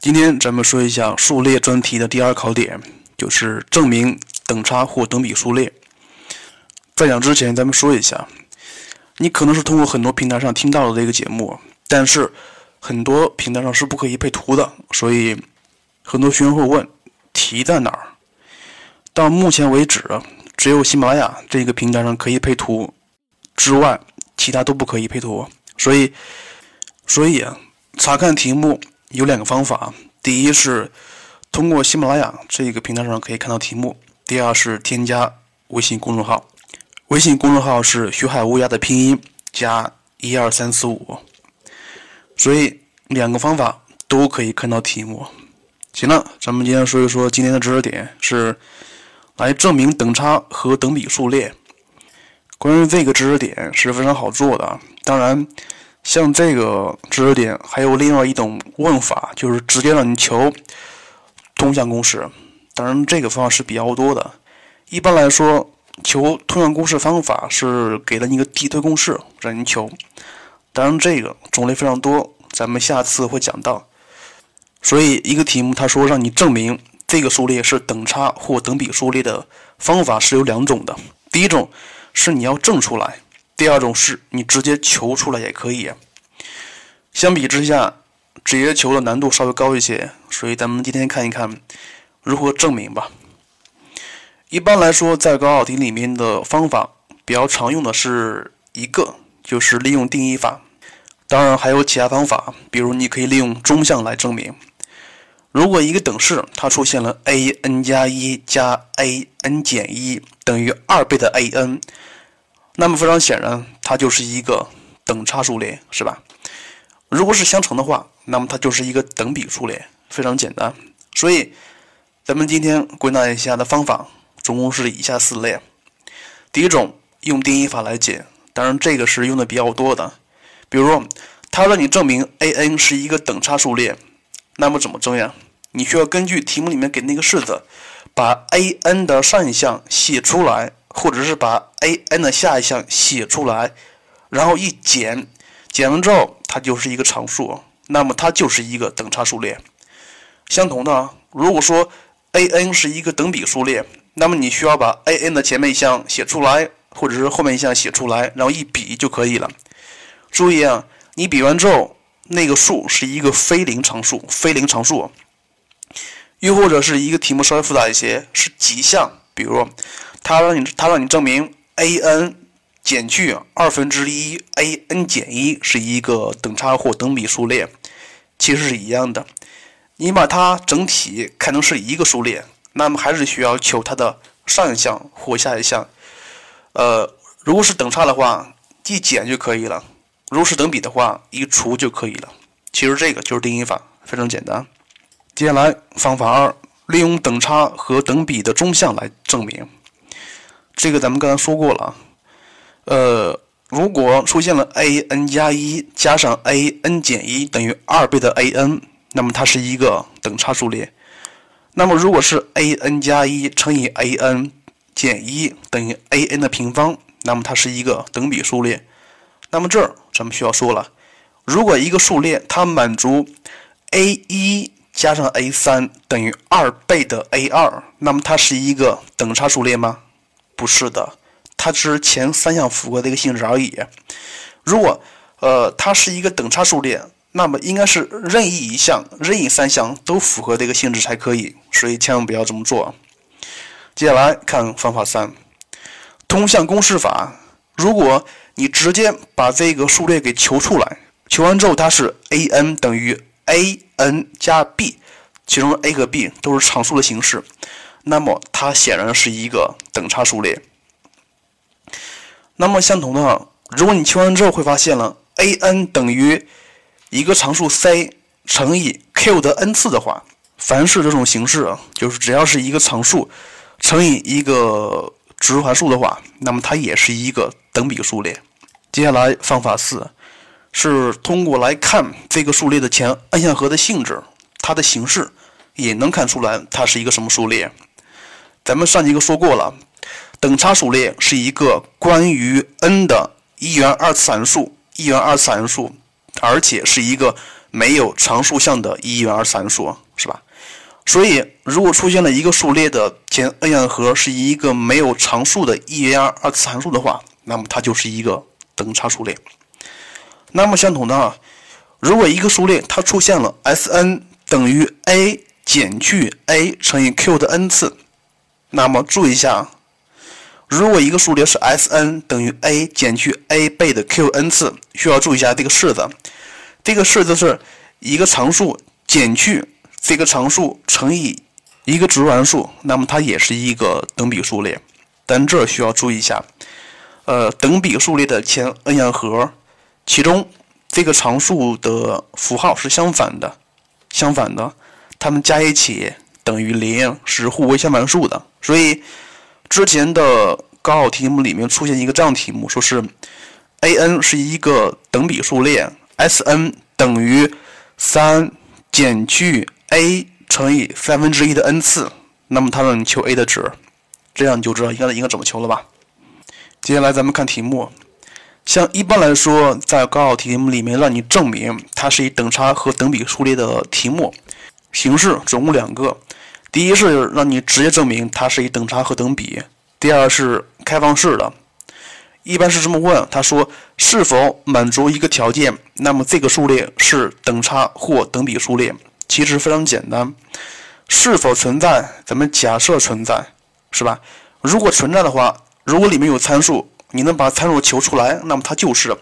今天咱们说一下数列专题的第二考点，就是证明等差或等比数列。在讲之前，咱们说一下，你可能是通过很多平台上听到了这个节目，但是很多平台上是不可以配图的，所以很多学员会问题在哪儿。到目前为止，只有喜马拉雅这个平台上可以配图，之外其他都不可以配图，所以，所以啊，查看题目。有两个方法，第一是通过喜马拉雅这个平台上可以看到题目，第二是添加微信公众号，微信公众号是学海乌鸦的拼音加一二三四五，所以两个方法都可以看到题目。行了，咱们今天说一说今天的知识点是来证明等差和等比数列。关于这个知识点是非常好做的，当然。像这个知识点，还有另外一种问法，就是直接让你求通项公式。当然，这个方法是比较多的。一般来说，求通项公式方法是给了你一个递推公式让你求。当然，这个种类非常多，咱们下次会讲到。所以，一个题目他说让你证明这个数列是等差或等比数列的方法是有两种的。第一种是你要证出来。第二种是你直接求出来也可以，相比之下，直接求的难度稍微高一些，所以咱们今天看一看如何证明吧。一般来说，在高考题里面的方法比较常用的是一个，就是利用定义法。当然还有其他方法，比如你可以利用中项来证明。如果一个等式它出现了 a n 加一加 a n 减一等于二倍的 a n。那么非常显然，它就是一个等差数列，是吧？如果是相乘的话，那么它就是一个等比数列，非常简单。所以，咱们今天归纳一下的方法，总共是以下四类。第一种用定义法来解，当然这个是用的比较多的。比如说，他让你证明 a n 是一个等差数列，那么怎么证呀？你需要根据题目里面给那个式子，把 a n 的上一项写出来。或者是把 a n 的下一项写出来，然后一减，减完之后它就是一个常数，那么它就是一个等差数列。相同的，如果说 a n 是一个等比数列，那么你需要把 a n 的前面一项写出来，或者是后面一项写出来，然后一比就可以了。注意啊，你比完之后，那个数是一个非零常数，非零常数。又或者是一个题目稍微复杂一些，是几项，比如。他让你，他让你证明 a n 减去二分之一 a n 减一是一个等差或等比数列，其实是一样的。你把它整体看成是一个数列，那么还是需要求它的上一项或下一项。呃，如果是等差的话，一减就可以了；如果是等比的话，一除就可以了。其实这个就是定义法，非常简单。接下来方法二，利用等差和等比的中项来证明。这个咱们刚才说过了，呃，如果出现了 a n 加一加上 a n 减一等于二倍的 a n，那么它是一个等差数列。那么如果是 a n 加一乘以 a n 减一等于 a n 的平方，那么它是一个等比数列。那么这儿咱们需要说了，如果一个数列它满足 a 一加上 a 三等于二倍的 a 二，那么它是一个等差数列吗？不是的，它只是前三项符合的一个性质而已。如果呃它是一个等差数列，那么应该是任意一项、任意三项都符合这个性质才可以，所以千万不要这么做。接下来看方法三，通项公式法。如果你直接把这个数列给求出来，求完之后它是 a n 等于 a n 加 b，其中 a 和 b 都是常数的形式。那么它显然是一个等差数列。那么相同的，如果你求完之后会发现了 a n 等于一个常数 c 乘以 q 的 n 次的话，凡是这种形式，就是只要是一个常数乘以一个指数函数的话，那么它也是一个等比数列。接下来方法四是通过来看这个数列的前 n 项和的性质，它的形式也能看出来它是一个什么数列。咱们上节课说过了，等差数列是一个关于 n 的一元二次函数，一元二次函数，而且是一个没有常数项的一元二次函数，是吧？所以，如果出现了一个数列的前 n 项和是一个没有常数的一元二次函数的话，那么它就是一个等差数列。那么相同的啊，如果一个数列它出现了 Sn 等于 a 减去 a 乘以 q 的 n 次，那么注意一下，如果一个数列是 Sn 等于 a 减去 a 倍的 q n 次，需要注意一下这个式子，这个式子是一个常数减去这个常数乘以一个指数数，那么它也是一个等比数列。但这需要注意一下，呃，等比数列的前 n 项和。其中这个常数的符号是相反的，相反的，它们加一起等于零，是互为相反数的。所以之前的高考题目里面出现一个这样题目，说是 a n 是一个等比数列，S n 等于三减去 a 乘以三分之一的 n 次，那么它让你求 a 的值，这样你就知道应该应该怎么求了吧？接下来咱们看题目。像一般来说，在高考题目里面，让你证明它是以等差和等比数列的题目，形式总共两个。第一是让你直接证明它是以等差和等比；第二是开放式的，一般是这么问：他说是否满足一个条件，那么这个数列是等差或等比数列。其实非常简单，是否存在，咱们假设存在，是吧？如果存在的话，如果里面有参数。你能把参数求出来，那么它就是。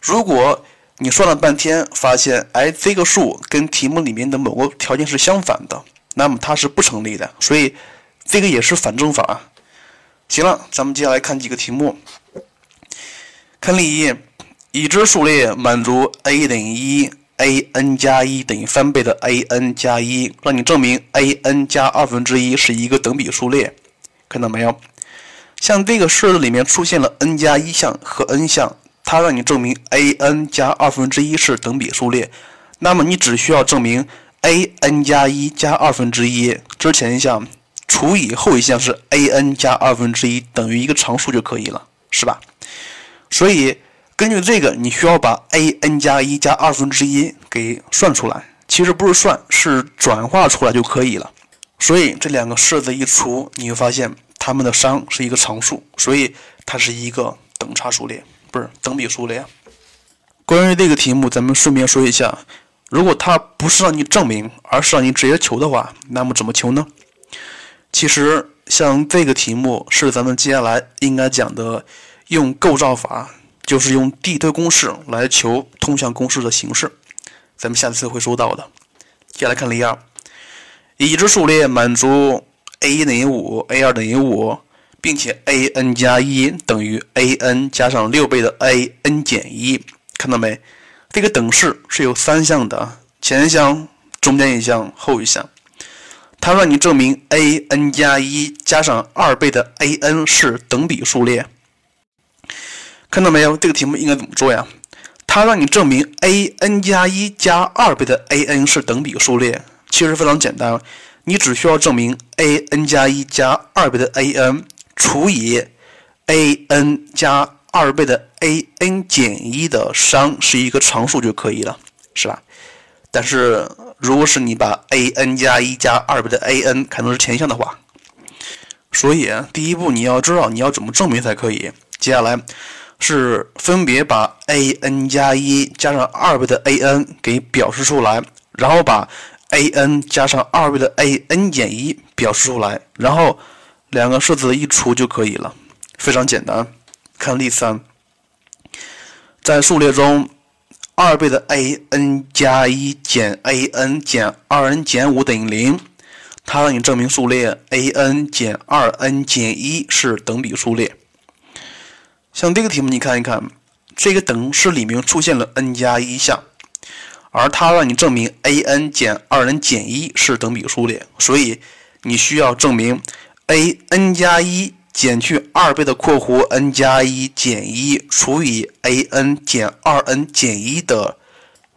如果你算了半天，发现哎这个数跟题目里面的某个条件是相反的，那么它是不成立的。所以这个也是反证法。行了，咱们接下来看几个题目。看例一，已知数列满足 a 等于一，a n 加一等于三倍的 a n 加一，让你证明 a n 加二分之一是一个等比数列，看到没有？像这个式子里面出现了 n 加一项和 n 项，它让你证明 a n 加二分之一是等比数列，那么你只需要证明 a n 加一加二分之一之前一项除以后一项是 a n 加二分之一等于一个常数就可以了，是吧？所以根据这个，你需要把 a n 加一加二分之一给算出来，其实不是算，是转化出来就可以了。所以这两个式子一除，你会发现。它们的商是一个常数，所以它是一个等差数列，不是等比数列。关于这个题目，咱们顺便说一下：如果它不是让你证明，而是让你直接求的话，那么怎么求呢？其实像这个题目是咱们接下来应该讲的，用构造法，就是用递推公式来求通项公式的形式。咱们下次会说到的。接下来看例二，已知数列满足。a 一等于五，a 二等于五，并且 a n 加一等于 a n 加上六倍的 a n 减一，看到没？这个等式是有三项的，前一项、中间一项、后一项。它让你证明 a n 加一加上二倍的 a n 是等比数列，看到没有？这个题目应该怎么做呀？它让你证明 a n 加一加二倍的 a n 是等比数列，其实非常简单。你只需要证明 a n 加一加二倍的 a n 除以 a n 加二倍的 a n 减一的商是一个常数就可以了，是吧？但是如果是你把 a n 加一加二倍的 a n 看成是前项的话，所以第一步你要知道你要怎么证明才可以。接下来是分别把 a n 加一加上二倍的 a n 给表示出来，然后把。A n 加上二倍的 a n 减一表示出来，然后两个式子一除就可以了，非常简单。看例三，在数列中，二倍的 a n 加一减 a n 减二 n 减五等于零，它让你证明数列 a n 减二 n 减一是等比数列。像这个题目，你看一看，这个等式里面出现了 n 加一项。而它让你证明 a n 减二 n 减一是等比数列，所以你需要证明 a n 加一减去二倍的括弧 n 加一减一除以 a n 减二 n 减一的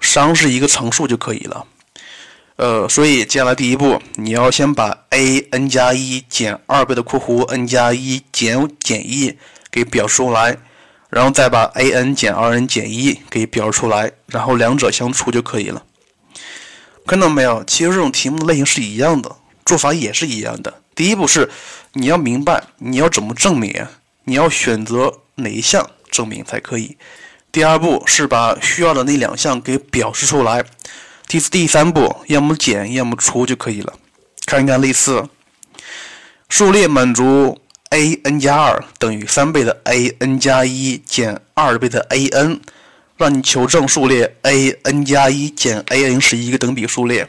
商是一个常数就可以了。呃，所以接下来第一步，你要先把 a n 加一减二倍的括弧 n 加一减减一给表示出来。然后再把 a n 减二 n 减一给表示出来，然后两者相除就可以了。看到没有？其实这种题目的类型是一样的，做法也是一样的。第一步是你要明白你要怎么证明，你要选择哪一项证明才可以。第二步是把需要的那两项给表示出来。第第三步要么减，要么除就可以了。看一看类似，数列满足 a n 加二等于三倍的 a n 加一减二倍的 a n，让你求证数列 a n 加一减 a n 是一个等比数列。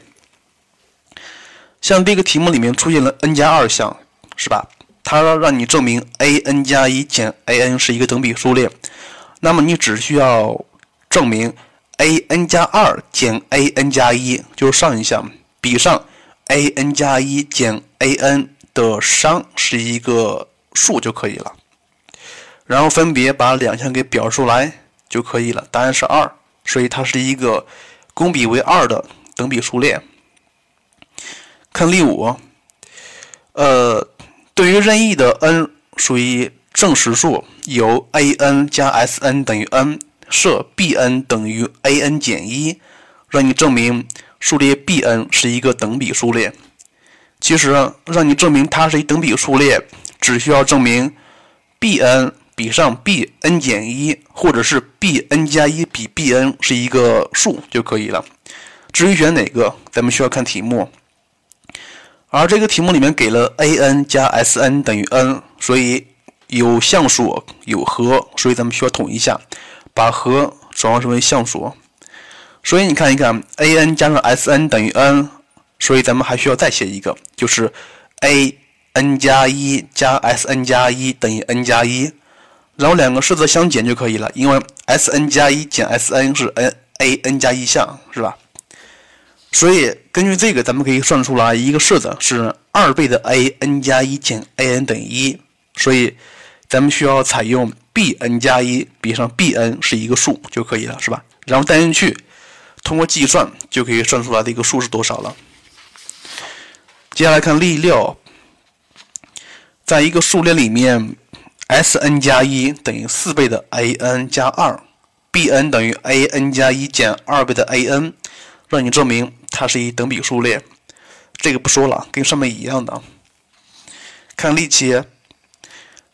像这个题目里面出现了 n 加二项，是吧？它让你证明 a n 加一减 a n 是一个等比数列，那么你只需要证明 a n 加二减 a n 加一就是上一项，比上 a n 加一减 a n 的商是一个数就可以了，然后分别把两项给表出来就可以了。答案是二，所以它是一个公比为二的等比数列。看例五，呃，对于任意的 n 属于正实数，由 a n 加 s n 等于 n，设 b n 等于 a n 减一，让你证明数列 b n 是一个等比数列。其实，让你证明它是一等比数列，只需要证明 b n 比上 b n 减一，或者是 b n 加一比 b n 是一个数就可以了。至于选哪个，咱们需要看题目。而这个题目里面给了 a n 加 s n 等于 n，所以有项数有和，所以咱们需要统一下，把和转化成为项数。所以你看一看，a n 加上 s n 等于 n，所以咱们还需要再写一个，就是 a n 加一加 s n 加一等于 n 加一，然后两个式子相减就可以了，因为 s n 加一减 s n 是 n a n 加一项，是吧？所以根据这个，咱们可以算出来一个式子是二倍的 a n 加一减 a n 等于一。所以咱们需要采用 b n 加一比上 b n 是一个数就可以了，是吧？然后代进去，通过计算就可以算出来的一个数是多少了。接下来看例六，在一个数列里面，s n 加一等于四倍的 a n 加二，b n 等于 a n 加一减二倍的 a n，让你证明。它是一等比数列，这个不说了，跟上面一样的。看例七，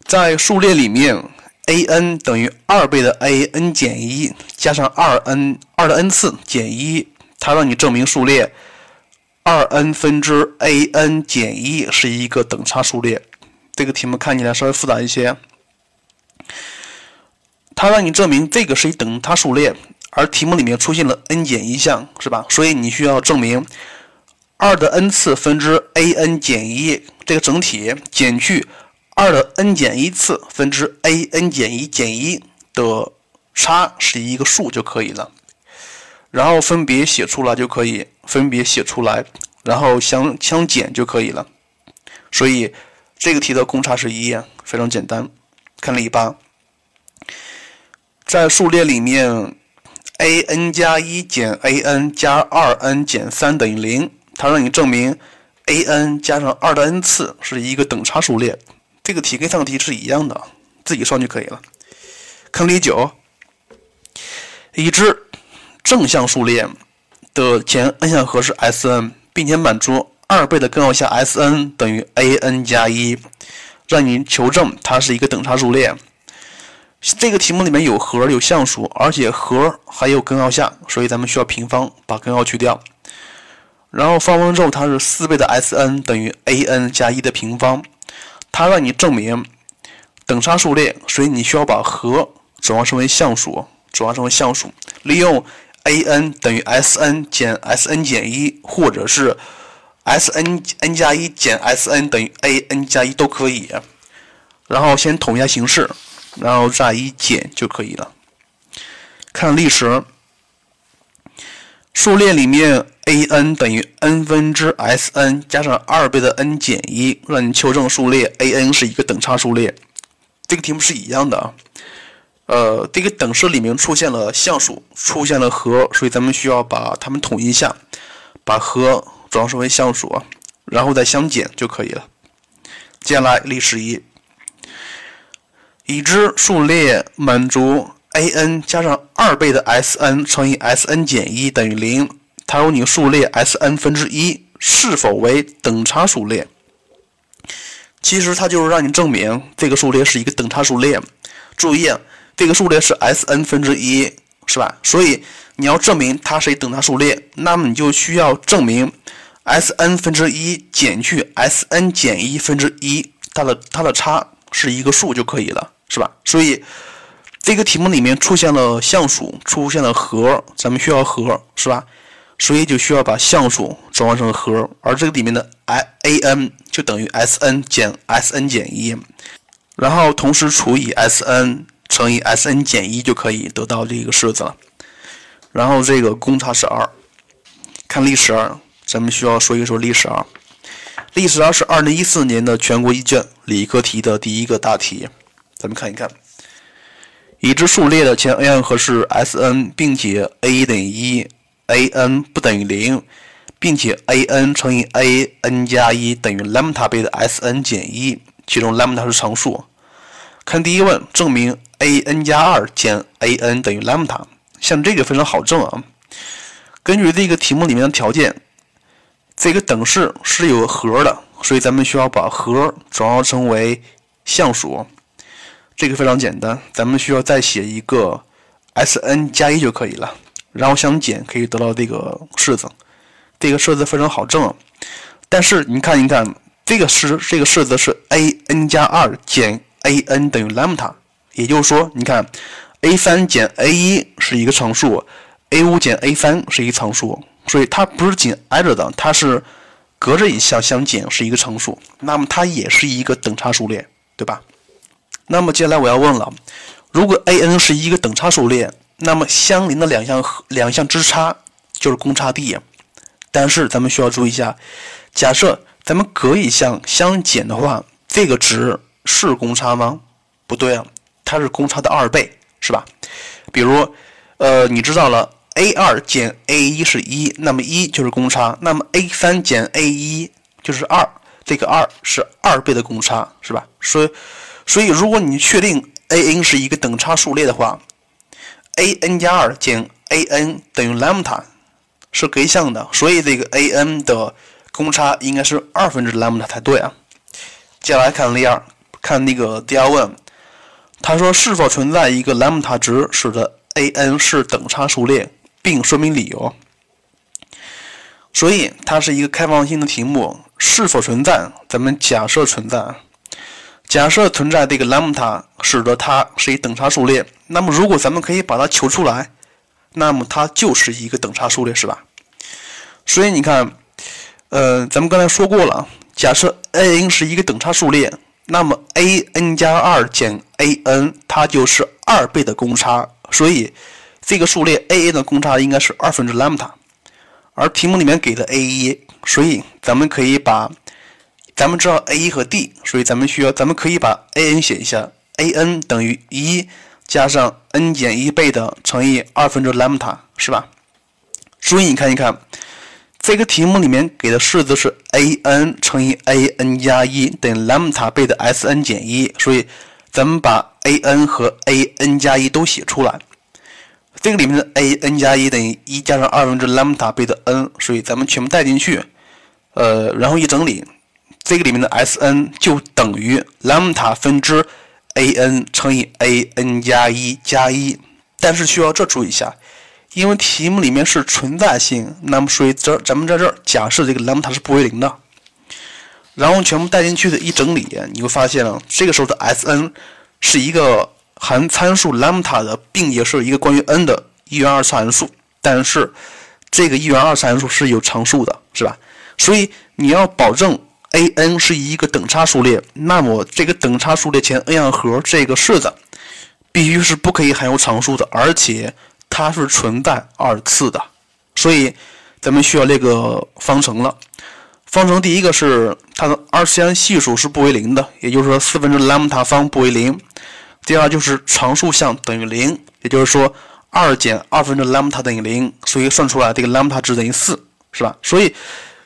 在数列里面，a n 等于二倍的 a n 减一加上二 n 二的 n 次减一，它让你证明数列二 n 分之 a n 减一是一个等差数列。这个题目看起来稍微复杂一些，它让你证明这个是一等差数列。而题目里面出现了 n 减一项，是吧？所以你需要证明二的 n 次分之 a n 减一这个整体减去二的 n 减一次分之 a n 减一减一的差是一个数就可以了。然后分别写出来就可以，分别写出来，然后相相减就可以了。所以这个题的公差是一，非常简单。看例八，在数列里面。a n 加一减 a n 加二 n 减三等于零，它让你证明 a n 加上二的 n 次是一个等差数列。这个题跟上个题是一样的，自己算就可以了。看例九，已知正向数列的前 n 项和是 s n，并且满足二倍的根号下 s n 等于 a n 加一，让你求证它是一个等差数列。这个题目里面有和有项数，而且和还有根号下，所以咱们需要平方把根号去掉。然后方方之后，它是四倍的 s n 等于 a n 加一的平方。它让你证明等差数列，所以你需要把和转化成为项数，转化成为项数，利用 a n 等于 s n 减 s n 减一，或者是 s n n 加一减 s n 等于 a n 加一都可以。然后先统一下形式。然后再一减就可以了。看例十，数列里面 a n 等于 n 分之 s n 加上二倍的 n 减一，让你求证数列 a n 是一个等差数列。这个题目是一样的啊。呃，这个等式里面出现了项数，出现了和，所以咱们需要把它们统一一下，把和转化为项数啊，然后再相减就可以了。接下来例十一。已知数列满足 a n 加上二倍的 s n 乘以 s n 减一等于零，它说你数列 Sn 分之一是否为等差数列。其实它就是让你证明这个数列是一个等差数列。注意，这个数列是 Sn 分之一，是吧？所以你要证明它是一等差数列，那么你就需要证明 Sn 分之一减去 Sn 减一分之一，它的它的差是一个数就可以了，是吧？所以这个题目里面出现了项数，出现了和，咱们需要和，是吧？所以就需要把项数转换成和，而这个里面的 i a n 就等于 s n 减 s n 减一，然后同时除以 s n 乘以 s n 减一就可以得到这个式子了。然后这个公差是二，看历史二，咱们需要说一说历史啊。历史啊是二零一四年的全国一卷理科题的第一个大题，咱们看一看，已知数列的前 a n 和是 s n，并且 a 等于一。a n 不等于零，并且 a n 乘以 a n 加一等于 lambda 倍的 s n 减一，其中 lambda 是常数。看第一问，证明 a n 加二减 a n 等于 lambda，像这个非常好证啊。根据这个题目里面的条件，这个等式是有和的，所以咱们需要把和转化成为项数。这个非常简单，咱们需要再写一个 s n 加一就可以了。然后相减可以得到这个式子，这个式子非常好证。但是你看一看，这个式这个式子是 a n 加二减 a n 等于 lambda，也就是说，你看 a 三减 a 一是一个常数，a 五减 a 三是一个常数，所以它不是紧挨着的，它是隔着一项相减是一个常数，那么它也是一个等差数列，对吧？那么接下来我要问了，如果 a n 是一个等差数列？那么相邻的两项两项之差就是公差 d，但是咱们需要注意一下，假设咱们隔一项相减的话，这个值是公差吗？不对啊，它是公差的二倍，是吧？比如，呃，你知道了 a 二减 a 一是一，那么一就是公差，那么 a 三减 a 一就是二，这个二是二倍的公差，是吧？所以，所以如果你确定 a n 是一个等差数列的话。a n 加二减 a n 等于 lambda 是隔项的，所以这个 a n 的公差应该是二分之 lambda 才对啊。接下来看例二，看那个第二问，他说是否存在一个 lambda 值使得 a n 是等差数列，并说明理由。所以它是一个开放性的题目，是否存在？咱们假设存在。假设存在这个兰姆塔使得它是一等差数列，那么如果咱们可以把它求出来，那么它就是一个等差数列，是吧？所以你看，呃，咱们刚才说过了，假设 a n 是一个等差数列，那么 a n 加二减 a n 它就是二倍的公差，所以这个数列 a n 的公差应该是二分之 lambda，而题目里面给的 a 一，所以咱们可以把。咱们知道 a 一和 d，所以咱们需要，咱们可以把 a n 写一下，a n 等于一加上 n 减一倍的乘以二分之 lambda，是吧？所以你看一看，这个题目里面给的式子是 a n 乘以 a n 加一等于 lambda 倍的 s n 减一，所以咱们把 a n 和 a n 加一都写出来。这个里面的 a n 加一等于一加上二分之 lambda 倍的 n，所以咱们全部带进去，呃，然后一整理。这个里面的 S n 就等于 lambda 分之 a n 乘以 a n 加一加一，但是需要这注意一下，因为题目里面是存在性，那么所以这咱们在这儿假设这个 lambda 是不为零的，然后全部带进去的一整理，你会发现了，这个时候的 S n 是一个含参数 lambda 的，并且是一个关于 n 的一元二次函数，但是这个一元二次函数是有常数的，是吧？所以你要保证。a n 是一个等差数列，那么这个等差数列前 n 样和这个式子必须是不可以含有常数的，而且它是存在二次的。所以咱们需要列个方程了。方程第一个是它的二次项系数是不为零的，也就是说四分之 lambda 方不为零。第二就是常数项等于零，也就是说二减二分之 lambda 等于零，所以算出来这个 lambda 值等于四，是吧？所以。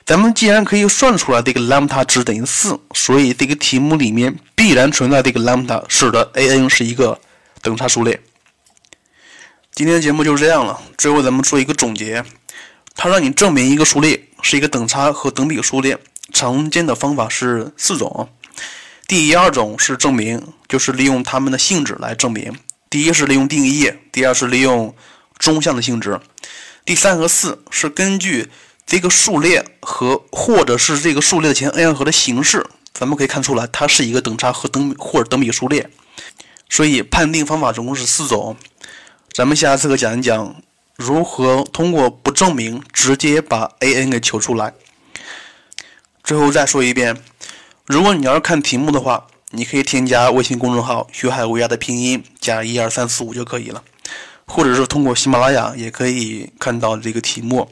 咱们既然可以算出来这个 lambda 值等于四，所以这个题目里面必然存在这个 lambda，使得 a n 是一个等差数列。今天的节目就是这样了，最后咱们做一个总结。它让你证明一个数列是一个等差和等比数列，常见的方法是四种。第一二种是证明，就是利用它们的性质来证明。第一是利用定义，第二是利用中项的性质。第三和四是根据这个数列和或者是这个数列前 n 和的形式，咱们可以看出来它是一个等差和等或者等比数列。所以判定方法总共是四种。咱们下次课讲一讲如何通过不证明直接把 a n 给求出来。最后再说一遍，如果你要是看题目的话，你可以添加微信公众号“学海无涯”的拼音加一二三四五就可以了，或者是通过喜马拉雅也可以看到这个题目。